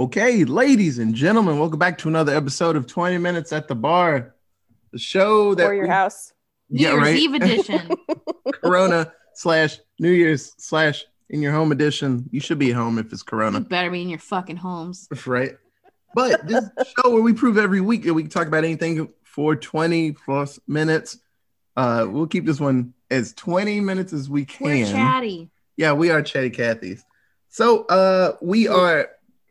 Okay, ladies and gentlemen, welcome back to another episode of 20 Minutes at the Bar, the show that or your we- house. New Yeah, Year's right. Eve edition. Corona slash New Year's slash in your home edition. You should be home if it's you Corona, better be in your fucking homes. right? But this show where we prove every week that we can talk about anything for 20 plus minutes. Uh, we'll keep this one as 20 minutes as we can. We're can. chatty. Yeah, we are Chatty Cathy's. So uh we are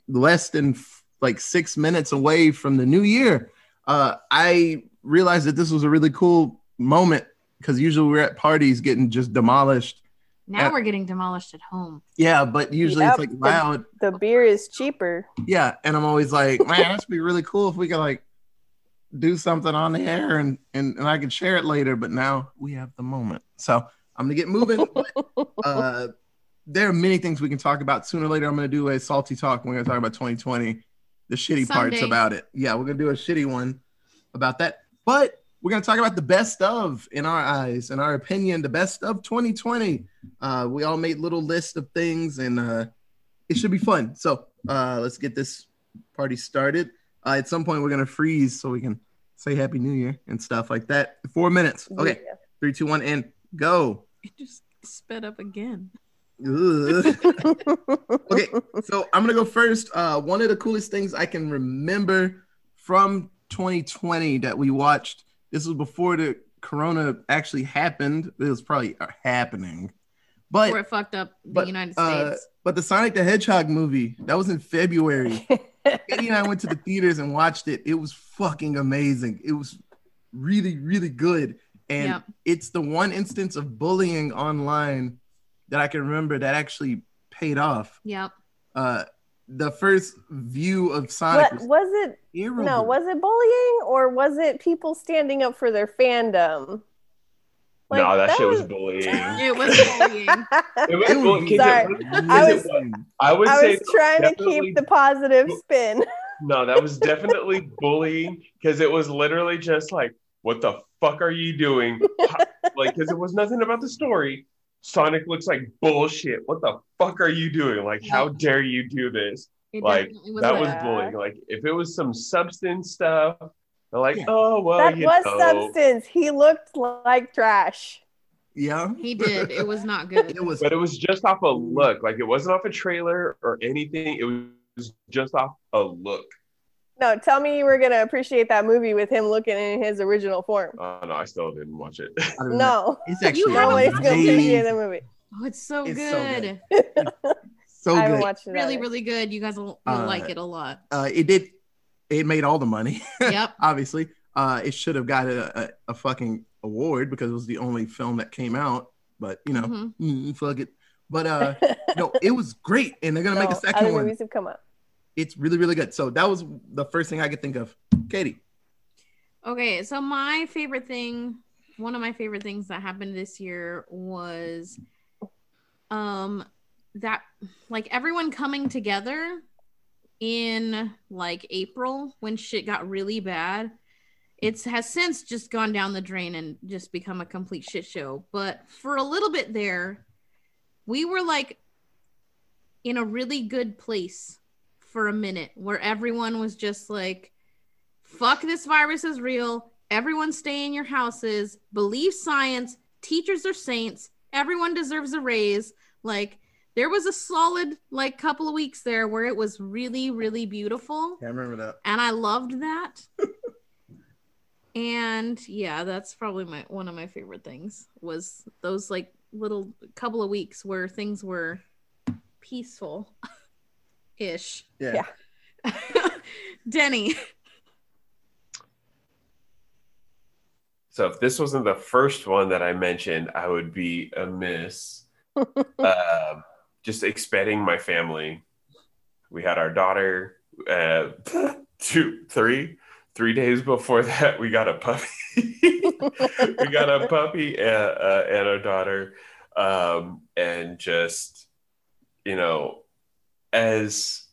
less than f- like six minutes away from the new year. Uh I realized that this was a really cool moment because usually we're at parties getting just demolished. Now Yeah. we're getting demolished at home. Yeah, but usually Yep, it's like the- loud. The beer is cheaper. Yeah. And I'm always like, man, that'd be really cool if we could like do something on the air and and, and I could share it later. But now we have the moment. So I'm gonna get moving. uh, there are many things we can talk about. Sooner or later, I'm going to do a salty talk. We're going to talk about 2020, the shitty parts about it. Yeah, we're going to do a shitty one about that. But we're going to talk about the best of, in our eyes, in our opinion, the best of 2020. Uh, we all made little lists of things, and uh, it should be fun. So uh, let's get this party started. Uh, at some point, we're going to freeze so we can say Happy New Year and stuff like that. Four minutes. Okay, Yeah. three, two, one, and go. It just sped up again. Ugh. Okay, so I'm gonna go first. Uh, one of the coolest things I can remember from 2020 that we watched. This was before the Corona actually happened. It was probably uh, happening, but Before it fucked up the but, United uh, States. but the Sonic the Hedgehog movie that was in February. Katie and I went to the theaters and watched it. It was fucking amazing. It was really, really good. And Yep. it's the one instance of bullying online that I can remember that actually paid off. Yep. Uh, the first view of Sonic What was was it? terrible. No, was it bullying or was it people standing up for their fandom? Like, no, that, shit was was- bullying. It was bullying. It was It was bullying. 'cause Sorry. I was- I would I say was trying to keep the positive spin. no, that was definitely bullying because it was literally just like, what the fuck are you doing? like, because it was nothing about the story. Sonic looks like bullshit. What the fuck are you doing? Like, how dare you do this? It Like, was that bullying. was bullying. Like, if it was some substance stuff, they're like, Yeah. oh well, that you was know. substance. He looked like trash. yeah. He did. It was not good. It was But it was just off a look. Like, it wasn't off a trailer or anything. It was just off a look. No, tell me you were gonna appreciate that movie with him looking in his original form. Oh no, I still didn't watch it. I don't know. No, It's actually haven't nobody's gonna watched it? appreciate the movie. Oh, it's so It's so good. good. so I haven't good. watched it. really, either. really good. You guys will, will Uh, like it a lot. Uh, it did. It made all the money. Yep. Obviously, uh, it should have got a, a, a fucking award because it was the only film that came out. But you know, Mhm. mm, fuck it. But uh, no, it was great, and they're gonna make a No, second other one. movies have come out. It's really, really good. So that was the first thing I could think of. Katie. Okay, so my favorite thing, one of my favorite things that happened this year was um that like everyone coming together in like April when shit got really bad. It's has since just gone down the drain and just become a complete shit show. But for a little bit there, we were like in a really good place for a minute where everyone was just like fuck this virus is real. Everyone stay in your houses. Believe science. Teachers are saints. Everyone deserves a raise. Like there was a solid like couple of weeks there where it was really really beautiful Yeah, I remember that. and I loved that. and yeah, that's probably my one of my favorite things was those like little couple of weeks where things were peaceful ish. Yeah. Yeah. Denny. So if this wasn't the first one that I mentioned, I would be amiss. um, just expanding my family. We had our daughter. Uh, two, three, three days before that, we got a puppy. we got a puppy and, uh, and a daughter, um, and just you know, as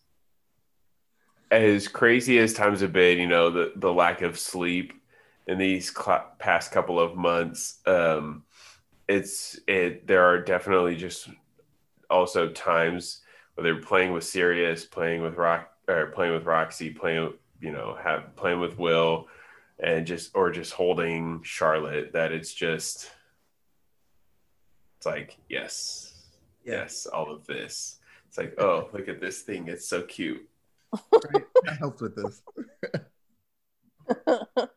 as crazy as times have been, you know, the the lack of sleep in these cl- past couple of months, um, it's it. There are definitely just also times where they're playing with Sirius, playing with Rock or playing with Roxy, playing you know have playing with Will, and just or just holding Charlotte. That it's just it's like yes, yes, all of this. It's like oh look at this thing, it's so cute. Right? That helps with this.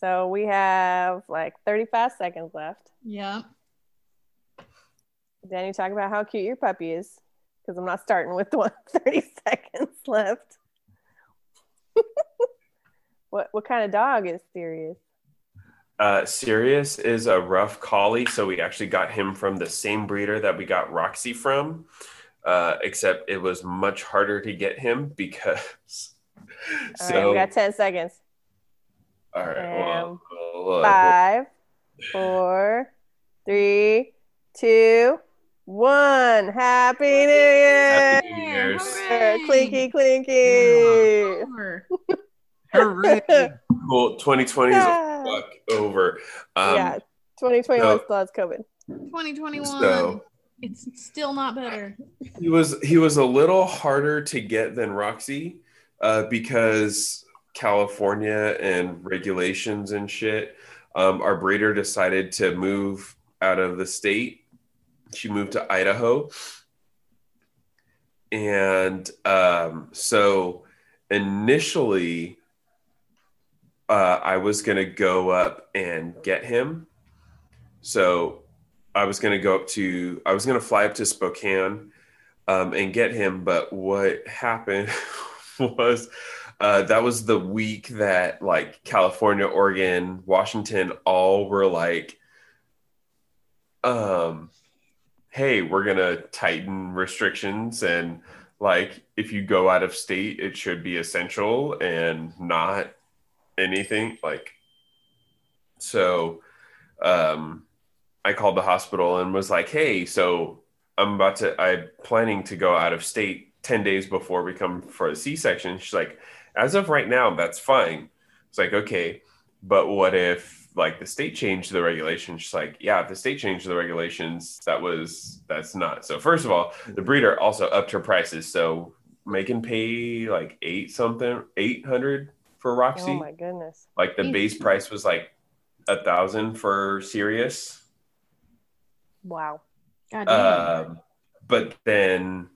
so we have like 35 seconds left. Yep. Danny, talk about how cute your puppy is. Because I'm not starting with the one 30 seconds left. what what kind of dog is Sirius? Uh, Sirius is a rough collie, so we actually got him from the same breeder that we got Roxy from, uh, except it was much harder to get him because. All so right, we got 10 seconds. all right, well, well, look, Five, four, three, two, one. Happy New Year! Happy New Year's. Clinky, clinky. Over. Hooray! cool. 2020 is a Yeah. Fuck over. Um, yeah, 2021 so- still has COVID. 2021. So it's still not better. he was he was a little harder to get than Roxy uh, because California and regulations and shit. Um, our breeder decided to move out of the state. She moved to Idaho, and um, so initially, uh, I was gonna go up and get him. So I was gonna go up to I was gonna fly up to Spokane um, and get him. But what happened was uh, that was the week that like California, Oregon, Washington all were like, um, hey, we're gonna tighten restrictions and like if you go out of state, it should be essential and not anything like. So, um, I called the hospital and was like, "Hey, so I'm about to. I'm planning to go out of state ten days before we come for a C-section." She's like, "As of right now, that's fine." It's like, "Okay, but what if like the state changed the regulations?" She's like, "Yeah, if the state changed the regulations, that was that's not." So first of all, the breeder also upped her prices, so making pay like eight something, eight hundred for Roxy. Oh my goodness. like the base price was like a thousand for Sirius. Wow. God damn. Um, but then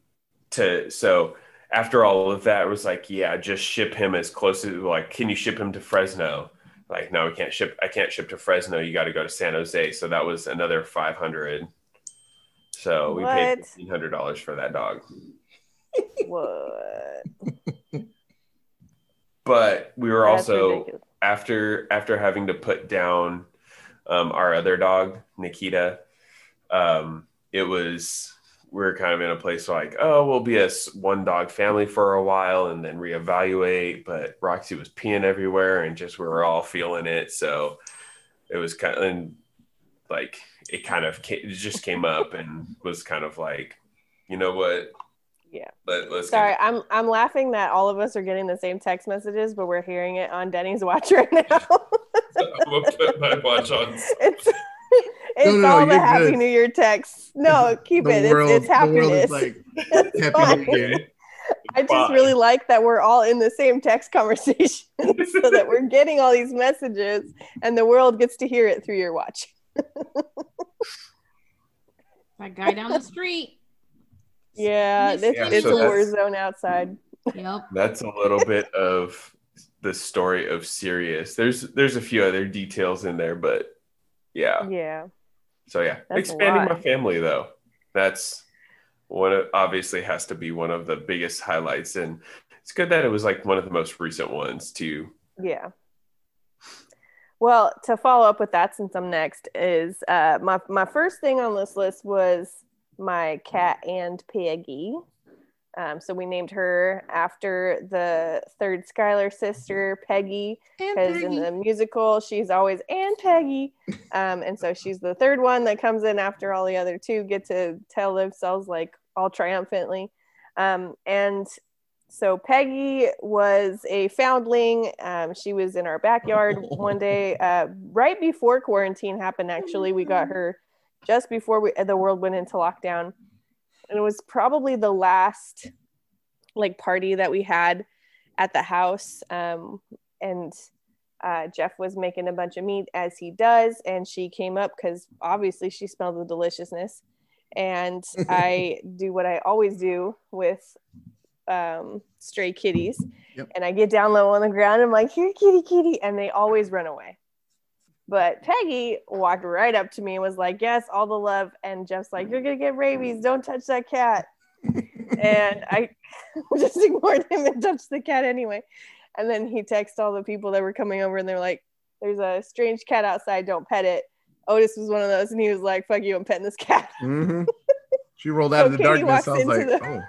to so after all of that, it was like, yeah, just ship him as close as like, can you ship him to Fresno? Like, no, we can't ship. I can't ship to Fresno. You got to go to San Jose. So that was another five hundred. So we paid What? fifteen hundred dollars for that dog. What? But we were That's also ridiculous. after after having to put down um, our other dog Nikita, um, it was we were kind of in a place like oh we'll be a one dog family for a while and then reevaluate. But Roxy was peeing everywhere and just we were all feeling it, so it was kind of and like it kind of came, it just came up and was kind of like you know what Yeah. Let, let's Sorry, get, I'm I'm laughing that all of us are getting the same text messages, but we're hearing it on Denny's watch right now. I'm gonna put my watch on. it's it's no, all the Happy good. New Year texts. No, keep The it. world, it's, it's the world happiness. is like It's happy. New Year. I just Fine. really like that we're all in the same text conversation so that we're getting all these messages and the world gets to hear it through your watch. that guy down the street. Yeah, it's, Yeah, it's so a war zone outside. Yep. That's a little bit of the story of Sirius. There's there's a few other details in there, but yeah. Yeah. So yeah, That's expanding my family though. That's one of, obviously has to be one of the biggest highlights, and it's good that it was like one of the most recent ones too. Yeah. Well, to follow up with that, since I'm next, is uh, my my first thing on this list was my cat and Peggy. Um, so we named her after the third Schuyler sister, Peggy, because in the musical she's always and Peggy, um, and so she's the third one that comes in after all the other two get to tell themselves like all triumphantly, um, and so Peggy was a foundling. Um, she was in our backyard one day, uh, right before quarantine happened. Actually, we got her just before we, the world went into lockdown, and it was probably the last like party that we had at the house. Um, and uh, Jeff was making a bunch of meat as he does, and she came up because obviously she smelled the deliciousness. And I do what I always do with um, stray kitties, Yep. and I get down low on the ground. I'm like, "Here, kitty, kitty," and they always run away. But Peggy walked right up to me and was like, "Yes, all the love." And Jeff's like, "You're gonna get rabies. Don't touch that cat." and I just ignored him and touched the cat anyway. And then he texted all the people that were coming over, and they're like, "There's a strange cat outside. Don't pet it." Otis was one of those, and he was like, "Fuck you, I'm petting this cat." Mhm. She rolled out So of the Katie darkness. I walks was like, the- oh.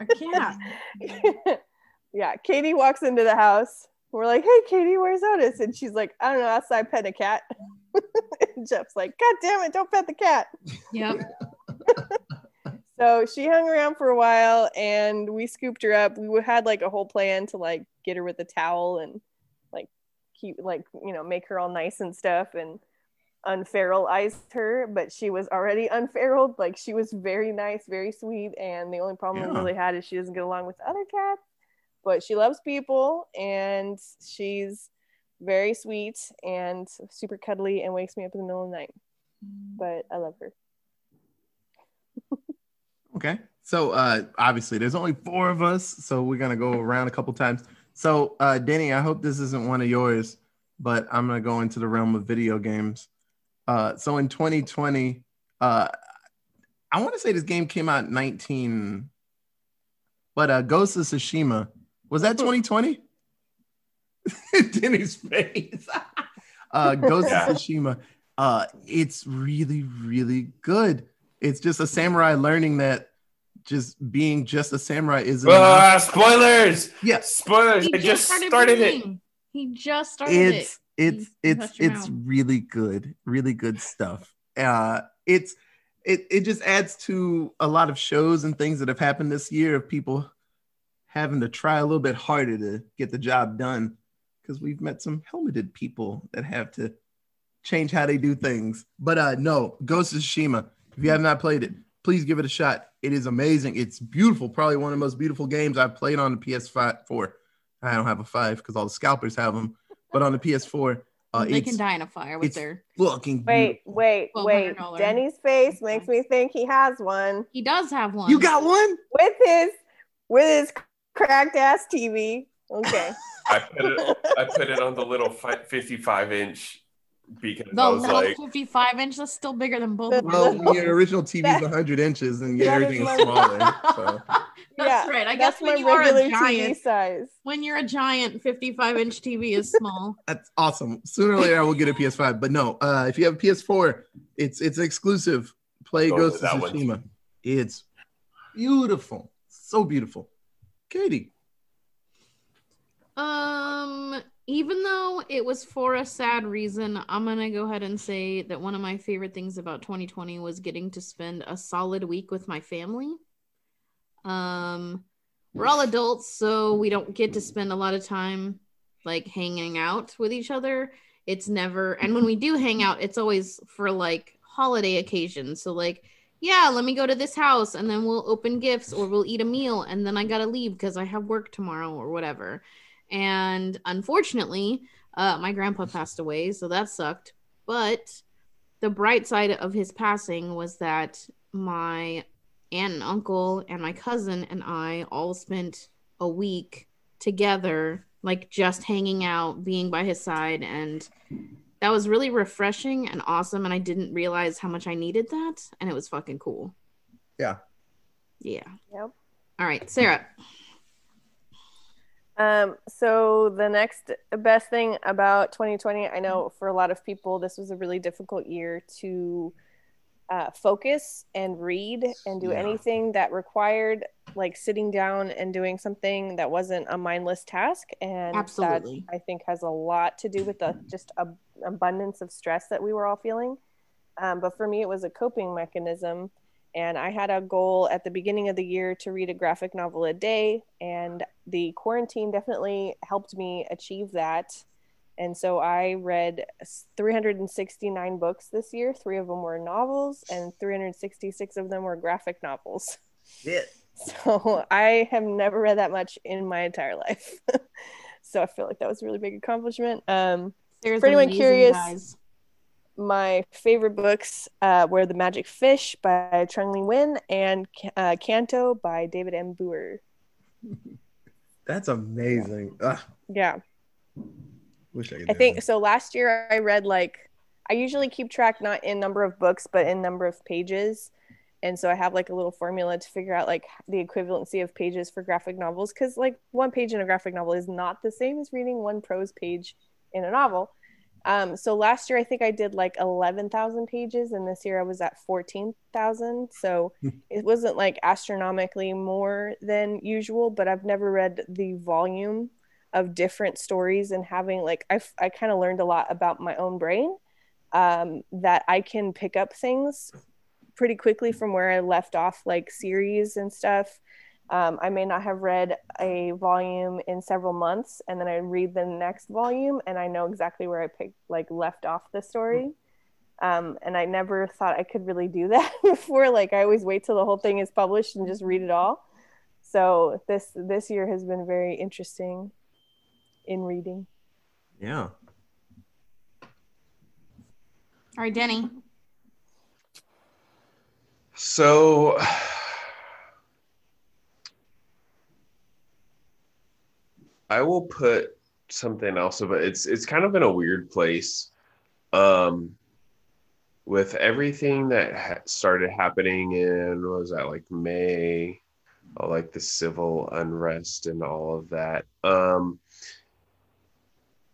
A cat. yeah, Katie walks into the house. We're like, "Hey, Katie, where's Otis?" And she's like, "I don't know, outside pet a cat." and Jeff's like, "God damn it, don't pet the cat." Yep. So she hung around for a while and we scooped her up. We had like a whole plan to like get her with a towel and like keep like, you know, make her all nice and stuff and unferalized her, but she was already unferaled. Like she was very nice, very sweet. And the only problem we really had is she doesn't get along with other cats, but she loves people and she's very sweet and super cuddly and wakes me up in the middle of the night. But I love her. Okay. So uh obviously there's only four of us, so we're gonna go around a couple times. So uh Denny, I hope this isn't one of yours, but I'm gonna go into the realm of video games. Uh so in 2020, uh I want to say this game came out 19, but uh Ghost of Tsushima. Was that 2020? Denny's face. uh Ghost Yeah. of Tsushima. Uh it's really, really good it's just a samurai learning that just being just a samurai isn't enough. Ah, spoilers! yes Spoilers! He I just started started it. He just started it's it. it's You it's shut it's really good really good stuff uh it's it it just adds to a lot of shows and things that have happened this year of people having to try a little bit harder to get the job done because we've met some helmeted people that have to change how they do things but uh no ghost of Tsushima if you have not played it please give it a shot it is amazing it's beautiful probably one of the most beautiful games i've played on the ps5 4 i don't have a 5 because all the scalpers have them but on the ps4 uh, they can die in a fire with their. fucking Wait, wait, wait. $1,200. Denny's face makes me think he has one He does have one. you got one with his with his cracked ass TV. Okay. I put it. I put it on the little fi- 55 inch because the I was little like, 55 inch. That's still bigger than both. of well them. when your original tv is That- 100 inches and yeah, everything is smaller so That's Yeah, right. I guess when you are regular a giant, TV size. when you're a giant, 55 inch TV is small. that's awesome sooner or later i will get a ps5 but no uh if you have a ps4 it's it's exclusive play Go ghost of that one. tsushima it's beautiful so beautiful katie Um, even though it was for a sad reason, I'm gonna go ahead and say that one of my favorite things about 2020 was getting to spend a solid week with my family. Um, we're all adults, so we don't get to spend a lot of time like hanging out with each other. It's never, and when we do hang out, it's always for like holiday occasions. So, like, yeah, let me go to this house and then we'll open gifts or we'll eat a meal and then I gotta leave because I have work tomorrow or whatever. And unfortunately, uh, my grandpa passed away, so that sucked. But the bright side of his passing was that my aunt and uncle and my cousin and I all spent a week together, like just hanging out, being by his side. And that was really refreshing and awesome. And I didn't realize how much I needed that. And it was fucking cool. Yeah. Yeah. Yep. All right, Sarah. Um, so the next best thing about 2020, I know for a lot of people, this was a really difficult year to uh, focus and read and do Yeah. anything that required like sitting down and doing something that wasn't a mindless task. And Absolutely. that I think has a lot to do with the just a, abundance of stress that we were all feeling. Um, but for me, it was a coping mechanism. And I had a goal at the beginning of the year to read a graphic novel a day. And the quarantine definitely helped me achieve that. And so I read 369 books this year. Three of them were novels, and 366 of them were graphic novels. Yeah. So I have never read that much in my entire life. so I feel like that was a really big accomplishment. Um, Sarah's For anyone curious, guys. my favorite books uh, were The Magic Fish by Trung Le Nguyen and uh, Canto by David M. Booher. That's amazing. Ugh, Yeah. Wish I could. I think so. Last year I read like I usually keep track not in number of books but in number of pages, and so I have like a little formula to figure out like the equivalency of pages for graphic novels because like one page in a graphic novel is not the same as reading one prose page in a novel. Um, so last year I think I did like eleven thousand pages, and this year I was at fourteen thousand. So it wasn't like astronomically more than usual, but I've never read the volume of different stories and having like I, I kind of learned a lot about my own brain um, that I can pick up things pretty quickly from where I left off, like series and stuff. Um, I may not have read a volume in several months, and then I read the next volume, and I know exactly where I picked like left off the story. Um, and I never thought I could really do that before. Like I always wait till the whole thing is published and just read it all. So this this year has been very interesting in reading. yeah. All right, Denny. So I will put something else, but it's it's kind of in a weird place. Um, with everything that ha- started happening in what was that like May, all like the civil unrest and all of that. Um,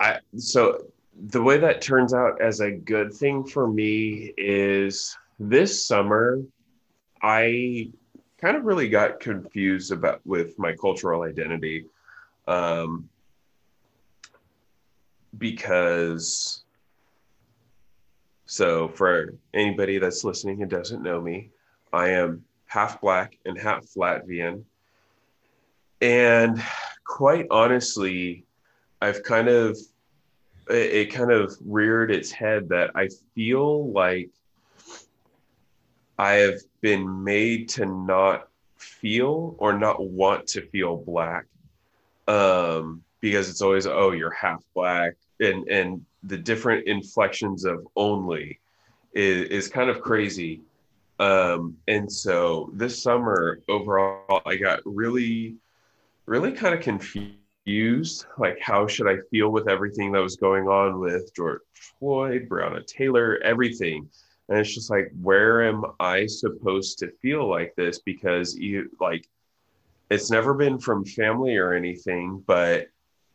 I so the way that turns out as a good thing for me is this summer I kind of really got confused about with my cultural identity um, because so for anybody that's listening and doesn't know me i am half black and half latvian. And quite honestly i've kind of it, it kind of reared its head that i feel like I have been made to not feel or not want to feel black um, because it's always oh you're half black. And and the different inflections of only is, is kind of crazy. Um, and so this summer overall I got really really kind of confused like how should I feel with everything that was going on with George Floyd Breonna Taylor everything? And it's just like where am i supposed to feel like this? Because you like it's never been from family or anything but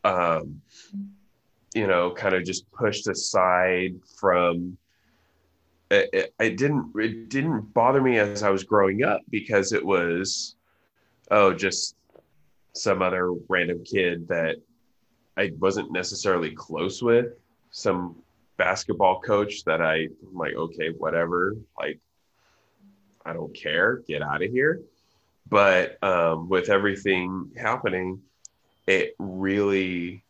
um you know kind of just pushed aside from it, it, it didn't it didn't bother me as i was growing up because it was oh just some other random kid that i wasn't necessarily close with some basketball coach that I I'm like, okay, whatever. Like, I don't care. Get out of here. But um, with everything happening, it really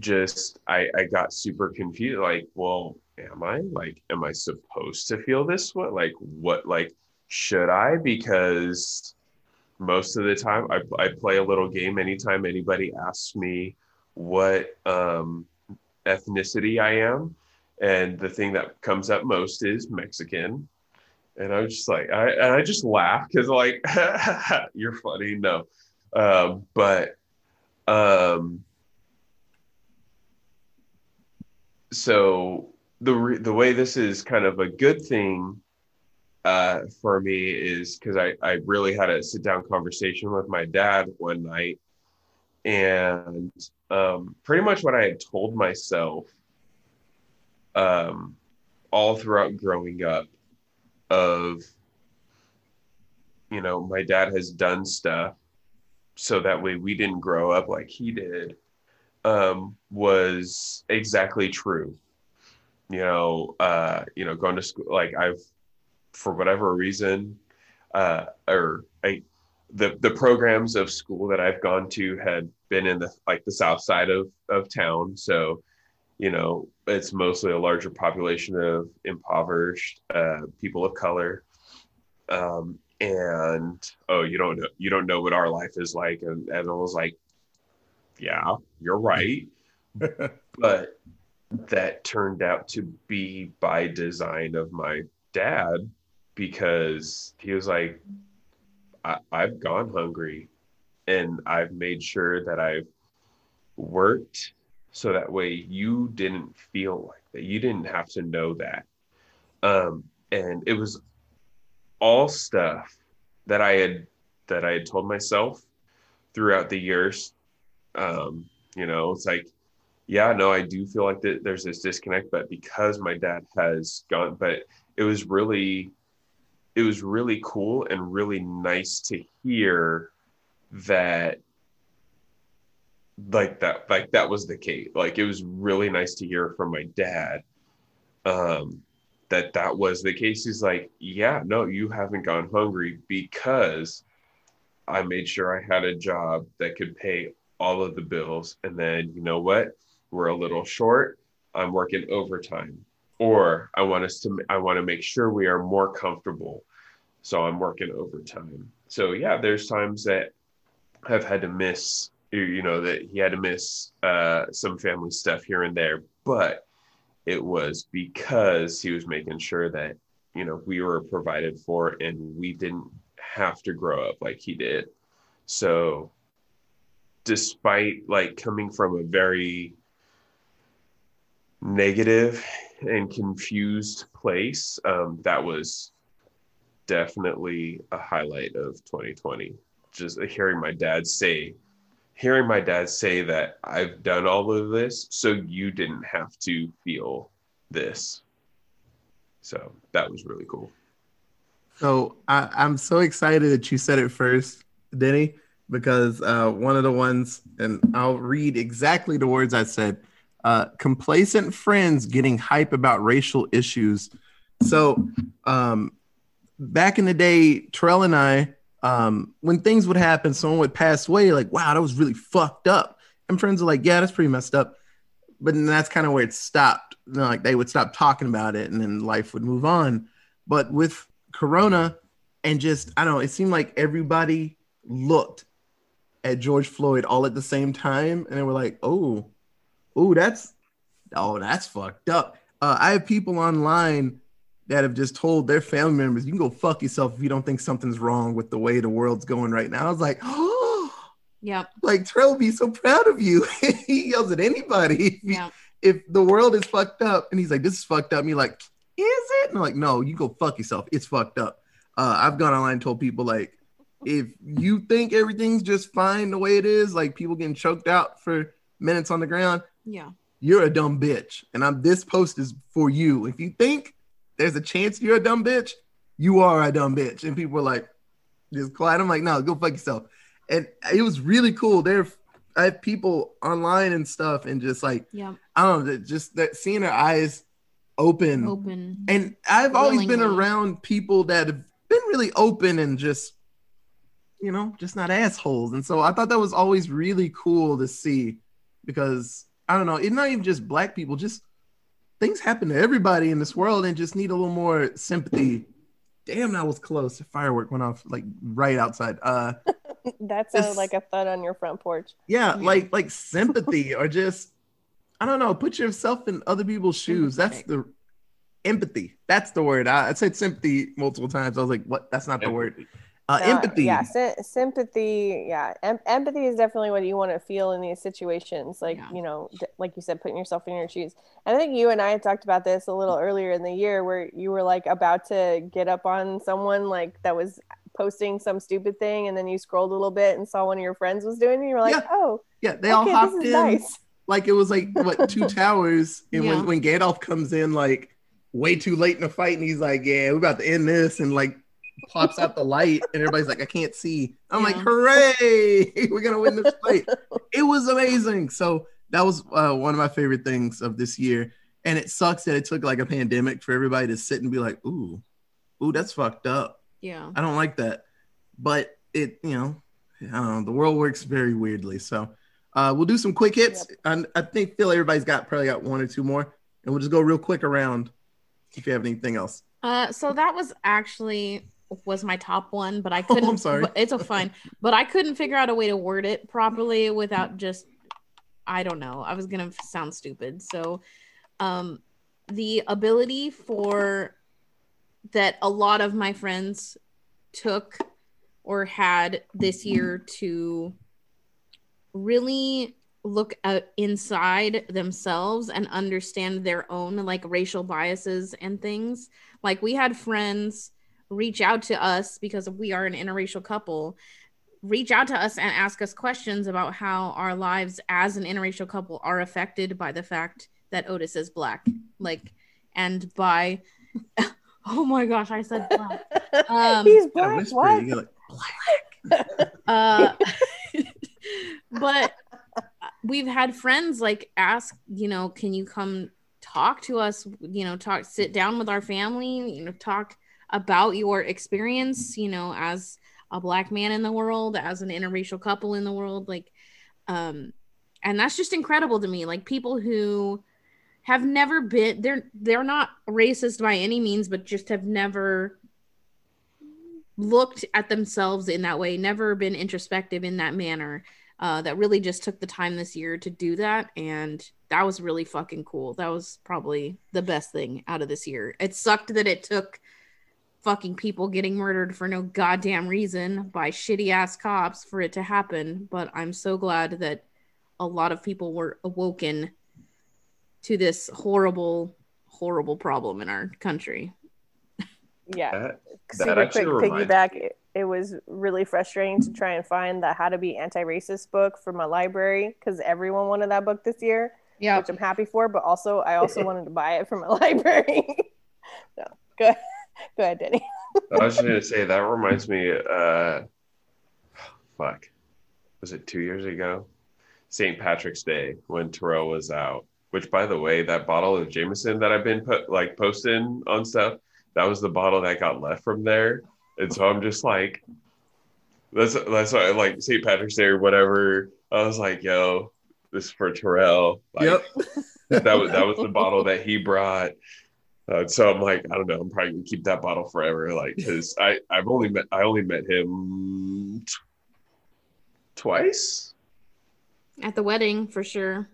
just I, I got super confused. Like, well, am I like, am I supposed to feel this way? Like, what? Like, should I? Because most of the time, I, I play a little game. Anytime anybody asks me what um, ethnicity I am. And the thing that comes up most is Mexican. And I was just like, I, and I just laugh because like, you're funny. No. Um, but, um, so the, re- the way this is kind of a good thing, uh, for me is because I, I really had a sit down conversation with my dad one night and um, pretty much what I had told myself um, all throughout growing up of, you know, my dad has done stuff so that way we didn't grow up like he did um, was exactly true. You know, uh, you know, going to school, like I've, for whatever reason, uh, or I, the the programs of school that I've gone to had been in the like the south side of of town, so you know it's mostly a larger population of impoverished uh, people of color, um, and oh, you don't know, you don't know what our life is like, and and I was like, yeah, you're right, but that turned out to be by design of my dad because he was like, I, I've gone hungry and I've made sure that I've worked so that way you didn't feel like that. You didn't have to know that. Um, and it was all stuff that I had that I had told myself throughout the years. Um, you know, it's like, yeah, no, I do feel like that there's this disconnect, but because my dad has gone, but it was really, it was really cool and really nice to hear that like that like that was the case. Like it was really nice to hear from my dad um that that was the case. He's like yeah no you haven't gone hungry because i made sure i had a job that could pay all of the bills. And then you know what? We're a little short. I'm working overtime or i want us to i want to make sure we are more comfortable. So i'm working overtime. So yeah there's times that i've had to miss you know that he had to miss uh, some family stuff here and there but it was because he was making sure that you know we were provided for and we didn't have to grow up like he did. So despite like coming from a very negative and confused place um, that was definitely a highlight of 2020 just hearing my dad say hearing my dad say that I've done all of this so you didn't have to feel this. So that was really cool. So I, I'm so excited that you said it first, Denny, because uh, one of the ones, and I'll read exactly the words I said uh, complacent friends getting hype about racial issues. So um, back in the day, Terrell and I, um, when things would happen, someone would pass away, like, wow, that was really fucked up. And friends are like, yeah, that's pretty messed up. But then that's kind of where it stopped. You know, like they would stop talking about it and then life would move on. But with Corona and just, I don't know, it seemed like everybody looked at George Floyd all at the same time. And they were like, oh, oh, that's, oh, that's fucked up. Uh, I have people online that have just told their family members, you can go fuck yourself if you don't think something's wrong with the way the world's going right now. I was like, oh, Yep. like Trell be so proud of you. he yells at anybody. If, if the world is fucked up and he's like, this is fucked up, and you're like, is it? And I'm like, no, you go fuck yourself. It's fucked up. Uh, I've gone online and told people like, if you think everything's just fine the way it is, like people getting choked out for minutes on the ground, Yeah. you're a dumb bitch. And I'm this post is for you. If you think there's a chance you're a dumb bitch, you are a dumb bitch. And people were like, just quiet. I'm like, no, go fuck yourself. And it was really cool. There, I have people online and stuff, and just like, yeah, I don't know, just that seeing their eyes open. Open. And I've always been around people that have been really open and just, you know, just not assholes. And so I thought that was always really cool to see because I don't know, it's not even just black people, just things happen to everybody in this world and just need a little more sympathy. Damn, that was close. A firework went off like right outside. Uh That sounded This- like a thud on your front porch. yeah, Yeah. like like sympathy or just I don't know, put yourself in other people's shoes. That's the empathy. That's the word. I, I said sympathy multiple times. I was like, what? That's not the word. Uh, No, empathy. Yeah, sy- sympathy. Yeah, em- empathy is definitely what you want to feel in these situations. Like Yeah. you know, d- like you said, putting yourself in your shoes. And I think you and I had talked about this a little earlier in the year, where you were like about to get up on someone like that was posting some stupid thing, and then you scrolled a little bit and saw one of your friends was doing, it, and you were like, Yeah. oh, Yeah, they all okay, hopped in nice. like it was like what two towers. And Yeah. when, when Gandalf comes in like way too late in the fight and he's like, Yeah, we're about to end this and like pops out the light and everybody's like, I can't see. I'm like, hooray, we're gonna win this fight. it was amazing. So that was uh, one of my favorite things of this year. And it sucks that it took like a pandemic for everybody to sit and be like, ooh, ooh, that's fucked up. Yeah. I don't like that. But it, you know, I don't know. The world works very weirdly. So uh, we'll do some quick hits. And I think feel everybody's got probably got one or two more, and we'll just go real quick around if you have anything else. Uh, so that was actually was my top one, but I couldn't. Oh, I'm sorry. It's a fine, but I couldn't figure out a way to word it properly without just. I don't know. I was gonna sound stupid. So, um, the ability for that a lot of my friends took or had this year to really look at inside themselves and understand their own like racial biases and things. Like we had friends reach out to us because we are an interracial couple reach out to us and ask us questions about how our lives as an interracial couple are affected by the fact that Otis is black like and by oh my gosh i said black Um, He's black. whisper, What? you get like, uh but we've had friends like ask you know can you come talk to us you know talk sit down with our family you know talk about your experience you know as a black man in the world as an interracial couple in the world like um and that's just incredible to me. Like people who have never been they're they're not racist by any means but just have never looked at themselves in that way never been introspective in that manner uh, that really just took the time this year to do that. And that was really fucking cool. That was probably the best thing out of this year. It sucked that it took fucking people getting murdered for no goddamn reason by shitty ass cops for it to happen but i'm so glad that a lot of people were awoken to this horrible horrible problem in our country Yeah. That, that Super quick actually reminds piggyback. It, it was really frustrating to try and find the How to Be Anti-Racist book for my library because everyone wanted that book this year, yeah which I'm happy for. But also, I also wanted to buy it from my library. so go ahead, go ahead, Denny. I was just gonna say that reminds me. Uh, fuck, was it two years ago? St. Patrick's Day when Terrell was out. Which, by the way, that bottle of Jameson that I've been put like posting on stuff, that was the bottle that got left from there, and so I'm just like, that's that's why like St. Patrick's Day or whatever. I was like, yo, this is for Terrell. Like, yep. that was that was the bottle that he brought. Uh, so I'm like, I don't know. I'm probably gonna keep that bottle forever, like, because I I've only met I only met him t- twice, at the wedding for sure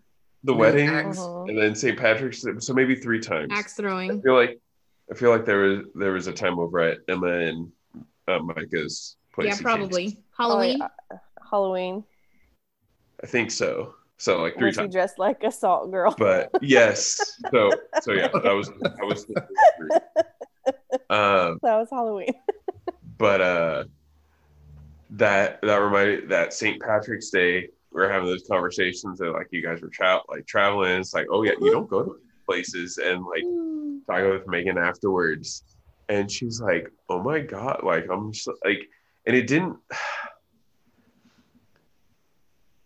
the Yeah, wedding, Axe. And then St. Patrick's, so maybe three times. axe throwing. I throwing feel like I feel like there was there was a time over at Emma and uh, Micah's place. yeah probably changed. halloween Oh, yeah. Halloween. I think so. So like three Was times. dressed like a salt girl? But yes, so so yeah, that was that was. Um, that was Halloween. but uh that that reminded that St. Patrick's Day we were having those conversations that like you guys were tra- like traveling. It's like, oh yeah, you don't go to places and like talking with Megan afterwards, and she's like, oh my god, like I'm just like, and it didn't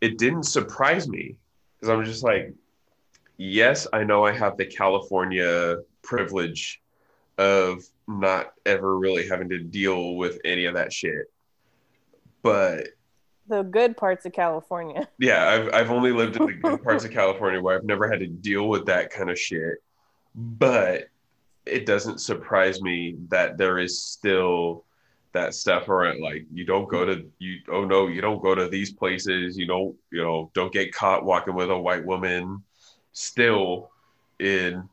it didn't surprise me because I'm just like, yes, I know I have the California privilege of not ever really having to deal with any of that shit. But The good parts of California. yeah, I've I've only lived in the good parts of California where I've never had to deal with that kind of shit. But it doesn't surprise me that there is still that stuff around like you don't go to you oh no you don't go to these places you don't you know don't get caught walking with a white woman still in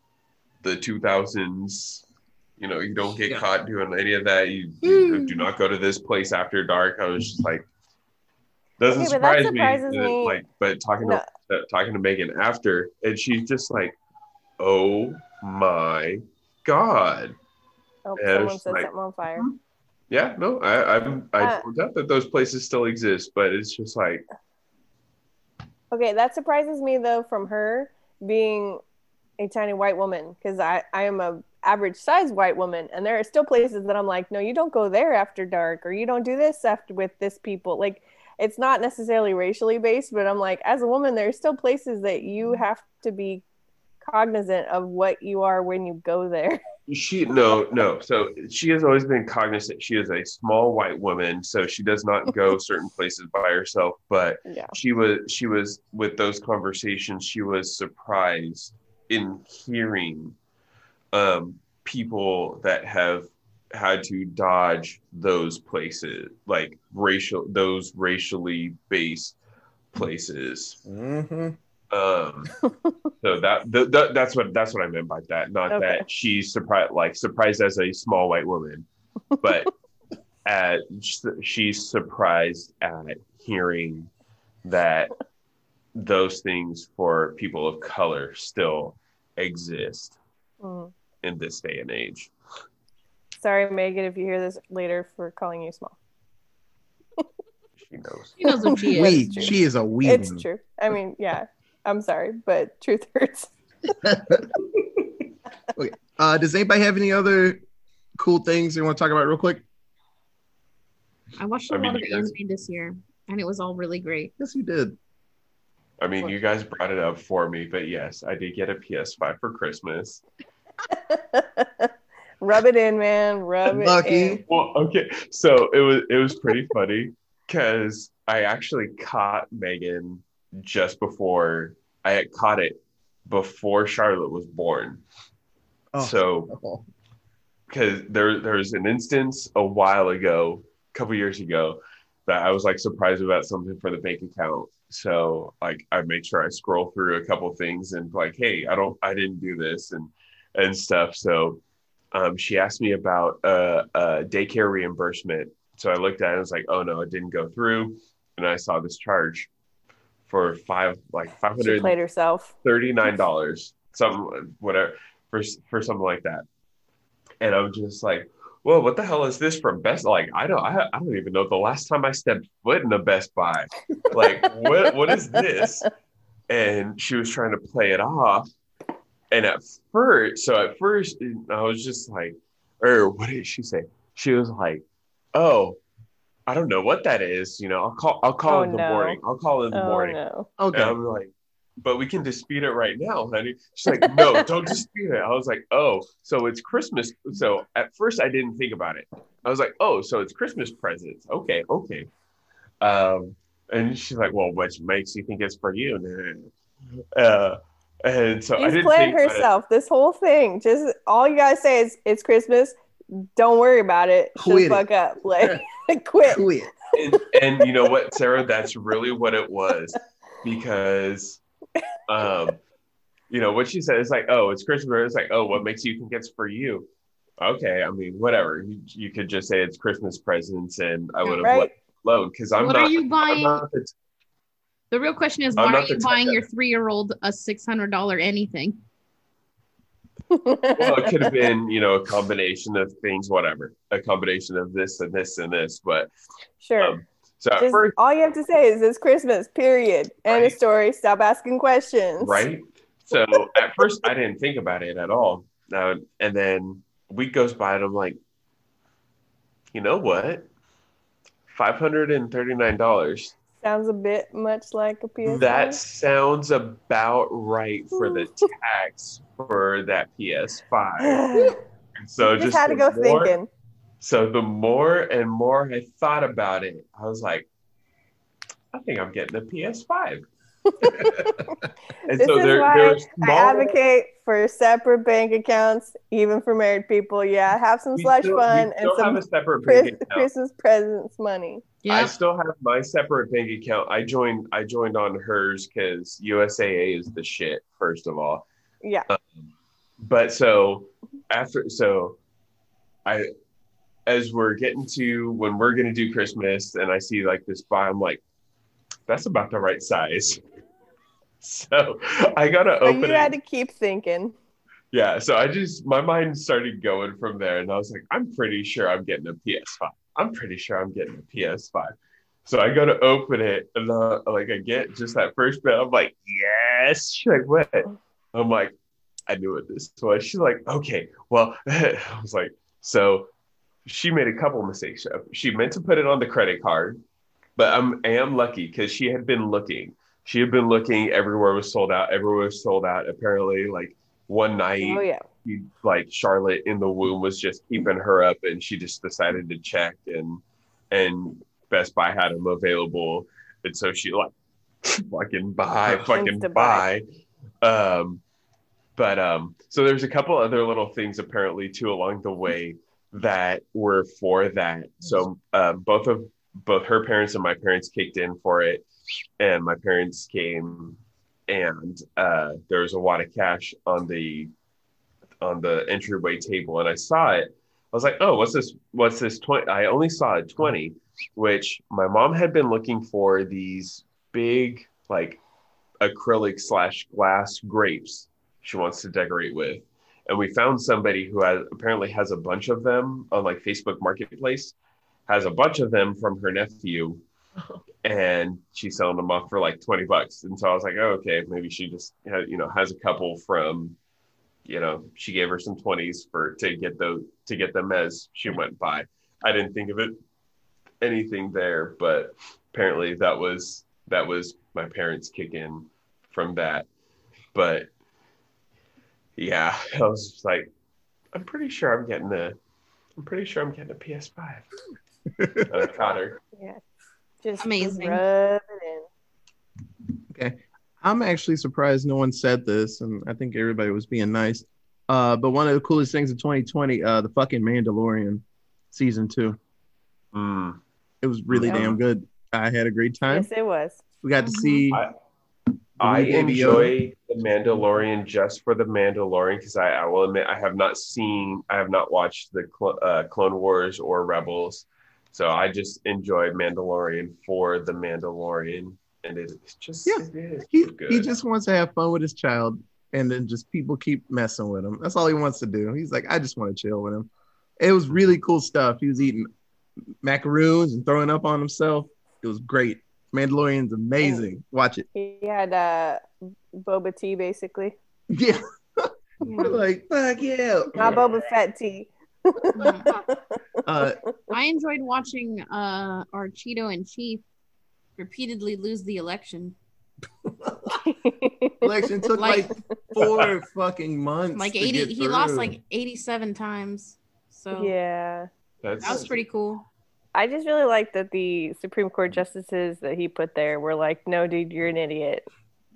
the 2000s you know you don't get Yeah. caught doing any of that. You, you do not go to this place after dark. I was just like doesn't Okay, surprise me, surprises that, like but talking No. to uh, talking to megan after and she's just like oh my god. Oh, Yeah, someone it's said like- something on fire. Yeah no i i'm i Uh, out that those places still exist but it's just like Okay, that surprises me though from her being a tiny white woman because I, I am a average size white woman and there are still places that I'm like, no, you don't go there after dark or you don't do this after with this people. Like it's not necessarily racially based, but I'm like, as a woman, there are still places that you have to be cognizant of what you are when you go there. she no no so she has always been cognizant she is a small white woman so she does not go certain places by herself but yeah. she was she was with those conversations she was surprised in hearing um people that have had to dodge those places, like racial, those racially based places. Mm-hmm. Um, so that, the, the, that's what that's what I meant by that. Not Okay. that she's surprised, like surprised as a small white woman, but at she's surprised at hearing that those things for people of color still exist Mm. in this day and age. Sorry, Megan, if you hear this later for calling you small. She knows. She knows what she is. Wee. true. She is a wee. It's true. I mean, yeah. I'm sorry, but truth hurts. Uh, does anybody have any other cool things they want to talk about real quick? I watched a I mean, lot of you guys- anime this year, and it was all really great. Yes, you did. I mean, you guys brought it up for me, but yes, I did get a PS5 for Christmas. Rub it in, man. Rub it Lucky. in. Well, okay, so it was it was pretty funny because I actually caught Megan just before I had caught it before Charlotte was born. Oh. So Oh. because there there was an instance a while ago, a couple years ago, that I was like surprised about something for the bank account. So like I made sure I scroll through a couple things and like, hey, I don't, I didn't do this and and stuff. So um, she asked me about uh, uh, daycare reimbursement. So I looked at it and was like, oh no, it didn't go through. And I saw this charge for five like five hundred played herself. thirty-nine dollars, some whatever for for something like that. And I'm just like, well, what the hell is this from Best? Like, I don't, I, I don't even know the last time I stepped foot in a Best Buy. Like, what what is this? And she was trying to play it off. And at first, so at first, I was just like, or what did she say? She was like, oh. I don't know what that is. You know, I'll call. I'll call Oh, in the no. morning. I'll call in the Oh morning. no. Okay. And I'm like, but we can dispute it right now, honey. She's like, no, don't dispute it. I was like, oh, so it's Christmas. So at first I didn't think about it. I was like, oh, so it's Christmas presents. Okay, okay. Um, and she's like, well, which makes you think it's for you? Uh, and so I She's didn't playing think herself. This whole thing. Just all you gotta say is it's Christmas. Don't worry about it. Shut the Quit it. fuck up. Like quit. Quit. and, and you know what, Sarah, that's really what it was because, um, you know what she said is like, oh, it's Christmas. It's like, oh, what makes you think it's for you? Okay, I mean, whatever. You, you could just say it's Christmas presents, and I would have Right. let alone because I'm what not. are you buying? not the The real question is, I'm why are you buying type your three-year-old a six hundred dollar anything? well, it could have been, you know, a combination of things, whatever, a combination of this and this and this. But sure. Um, so Just, first, all you have to say is it's Christmas, period. Right? a of story. Stop asking questions. Right. So at first, I didn't think about it at all. Now, and then week goes by, and I'm like, you know what? $539 Sounds a bit much like a PS. That sounds about right for the tax for that PS5. So just just had to go more- thinking. So the more and more I thought about it, I was like, I think I'm getting a PS5. and This so is there, why there are I small, advocate for separate bank accounts, even for married people. Yeah, have some slush fun and some have a separate Chris- bank. Christmas presents money. I still have my separate bank account. I joined I joined on hers because USAA is the shit, first of all. Yeah. Um, but so after so I as we're getting to when we're gonna do Christmas and I see like this buy, I'm like, that's about the right size. So I gotta open you it. had to keep thinking. Yeah, so I just my mind started going from there, and I was like, I'm pretty sure I'm getting a PS5. I'm pretty sure I'm getting a PS5. So I go to open it, and uh, like I get just that first bit. I'm like, yes. She's like, what? I'm like, I knew what this was. She's like, okay, well, I was like, so she made a couple mistakes. She meant to put it on the credit card, but I'm I am lucky because she had been looking. She had been looking. Everywhere was sold out. Everywhere was sold out. Apparently, like one night, Oh yeah. She, like Charlotte in the womb was just keeping her up, and she just decided to check, and and Best Buy had them available, and so she like fucking buy, fucking buy. buy. Um, but um, so there's a couple other little things apparently too along the way that were for that. So uh, both of both her parents and my parents kicked in for it, and my parents came, and uh, there was a wad of cash on the on the entryway table, and I saw it. I was like, "Oh, what's this? What's this twenty? I only saw a twenty, which my mom had been looking for these big like acrylic slash glass grapes she wants to decorate with and we found somebody who has apparently has a bunch of them on like Facebook Marketplace, has a bunch of them from her nephew, and she's selling them off for like twenty bucks. And so I was like, oh, okay, maybe she just had, you know has a couple from, you know, she gave her some twenties for to get those to get them as she went by. I didn't think of it anything there, but apparently that was that was my parents kick in from that. But yeah, I was just like, I'm pretty sure I'm getting a, I'm pretty sure I'm getting a PS5. and I caught her. Yeah. Just Amazing. Rub it in. Okay. I'm actually surprised no one said this, and I think everybody was being nice. Uh, but one of the coolest things in 2020, uh, the fucking Mandalorian season two. Mm. It was really Yeah. damn good. I had a great time. Yes, it was. We got to Mhm. see. I- I enjoy the Mandalorian just for the Mandalorian because I, I will admit I have not seen, I have not watched the Cl- uh, Clone Wars or Rebels, so I just enjoyed Mandalorian for the Mandalorian, and it, it's just Yeah. it is he, good. he just wants to have fun with his child, and then just people keep messing with him. That's all he wants to do. He's like, I just want to chill with him. It was really cool stuff. He was eating macaroons and throwing up on himself. It was great. Mandalorian's amazing. Watch it. He had uh, boba tea, basically. Yeah, Yeah. like fuck yeah. Not Boba Fett tea. Uh, I enjoyed watching uh our Cheeto and Chief repeatedly lose the election. election took like, Like- four fucking months. Like to 80 get he lost like 87 times. So yeah. That's that was pretty cool. I just really like that the Supreme Court justices that he put there were like, no, dude, you're an idiot.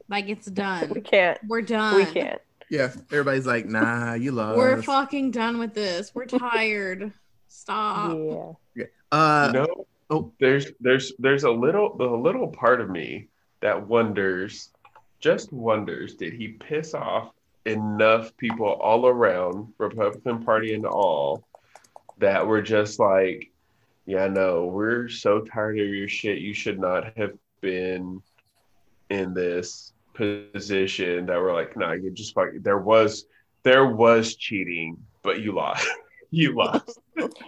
Like it's done. We can't. We're done. We can't. yeah. Everybody's like, nah, you lost. We're fucking done with this. We're tired. Stop. Yeah. uh, you know, oh. there's there's there's a little a little part of me that wonders, just wonders, did he piss off enough people all around, Republican Party and all, that were just like, yeah, no, we're so tired of your shit. You should not have been in this position. That we're like, nah, you just fuck. There was there was cheating, but you lost. you lost.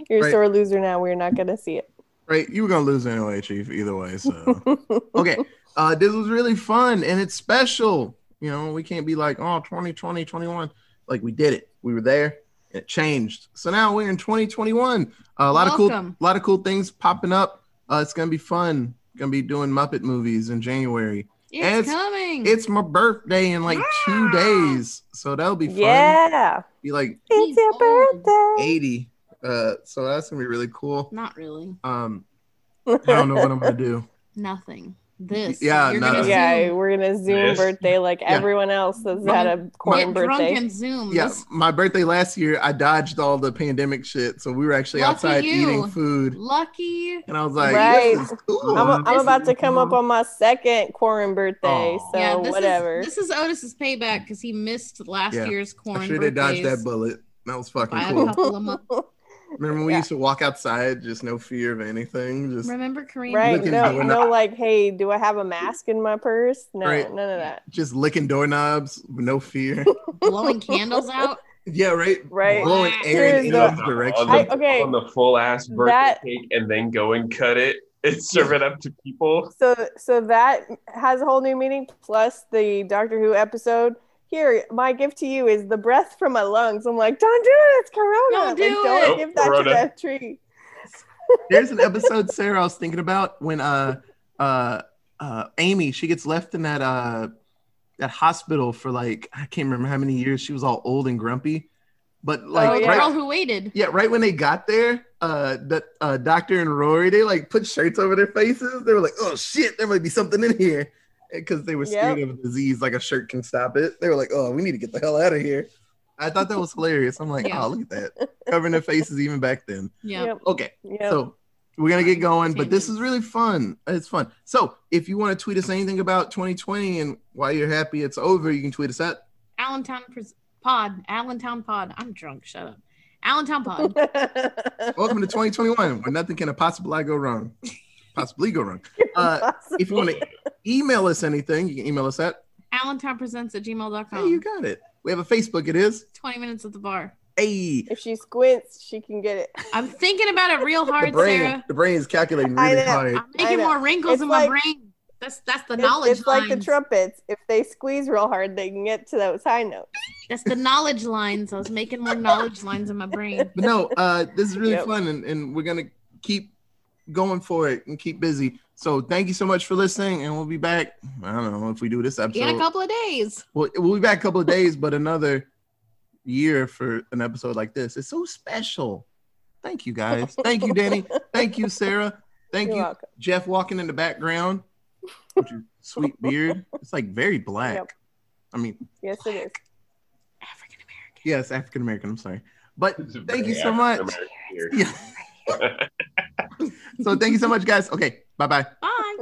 You're a Right. sore loser now. We're not going to see it. Right. You were gonna lose anyway, Chief. Either way. So okay. Uh, this was really fun and it's special. You know, we can't be like, oh, 2020, 21. Like we did it. We were there. It changed. So now we're in 2021. Uh, a lot of cool, a lot of cool things popping up. Uh, it's gonna be fun. Gonna be doing Muppet movies in January. It's, it's- coming. It's my birthday in like two days, so that'll be fun. yeah. Be like It's your birthday. 80. Uh, so that's gonna be really cool. Not really. Um, I don't know what I'm gonna do. Nothing. This. Yeah, You're gonna yeah, Zoom. we're gonna Zoom Yes. birthday like Yeah. everyone else that's had a corn Get drunk birthday. and Zoom. Yeah, This- my birthday last year, I dodged all the pandemic shit, so we were actually Lucky outside you. eating food, Lucky. and I was like, Right. "This is cool." I'm, I'm This about is to come up on my second corn birthday, Aw. so yeah, this whatever. is this is Otis's payback because he missed last Yeah. year's corn I should have dodged that bullet. That was fucking by a cool. couple of months. Remember when we Yeah. used to walk outside, just no fear of anything, just Remember Kareem? right? No, no, like, hey, do I have a mask in my purse? No, Right. none of that. just licking doorknobs no fear. blowing candles out. yeah, right. Right. Blowing air in Dude, any the- direction. on the, I- okay, on the full ass birthday that- cake and then go and cut it and serve it up to people. So, so that has a whole new meaning. Plus the Doctor Who episode. Here, my gift to you is the breath from my lungs. I'm like, don't do it. It's Corona. Don't Like, do don't it. give that Corona. to that tree. There's an episode, Sarah, I was thinking about when uh uh uh Amy, she gets left in that uh that hospital for like I can't remember how many years. She was all old and grumpy. But like Oh, the yeah. right, girl who waited. yeah, right when they got there, uh the uh doctor and Rory, they like put shirts over their faces. They were like, oh shit, there might be something in here. Because they were scared Yep. of a disease, like a shirt can stop it. They were like, oh, we need to get the hell out of here. I thought that was hilarious. I'm like, Yeah. oh, look at that. Covering their faces even back then. Yeah. Yep. Okay. Yep. So we're gonna get going, but this is really fun. It's fun. So if you want to tweet us anything about 2020 and why you're happy it's over, you can tweet us at Allentown pres- Pod. Allentown Pod. I'm drunk. Shut up. Allentown Pod. Welcome to 2021, where nothing can possibly go wrong. Possibly go wrong. Uh, if you want to email us anything, you can email us at. Allentown presents at Hey, you got it. We have a Facebook. It is. 20 minutes at the bar. Hey, if she squints, she can get it. I'm thinking about it real the hard, brain. Sarah. The brain is calculating I really know. hard. I'm making more wrinkles It's in my brain. That's that's the It's, knowledge it's like the trumpets. If they squeeze real hard, they can get to those high notes. That's the knowledge lines. I was making more knowledge lines in my brain. But no, uh, this is really Yep. fun, and, and we're gonna keep going for it and keep busy. So thank you so much for listening, and we'll be back. I don't know if we do this episode. In a couple of days. We'll, we'll be back a couple of days, but another year for an episode like this. It's so special. Thank you guys. Thank you, Danny. Thank you, Sarah. Thank You're you, welcome. Jeff, walking in the background with your sweet beard. It's like very black. Yep. I mean, Yes, it is. African American. yes, African American. I'm sorry, but thank you so much. Yeah. so thank you so much, guys. Okay, Bye-bye. Bye.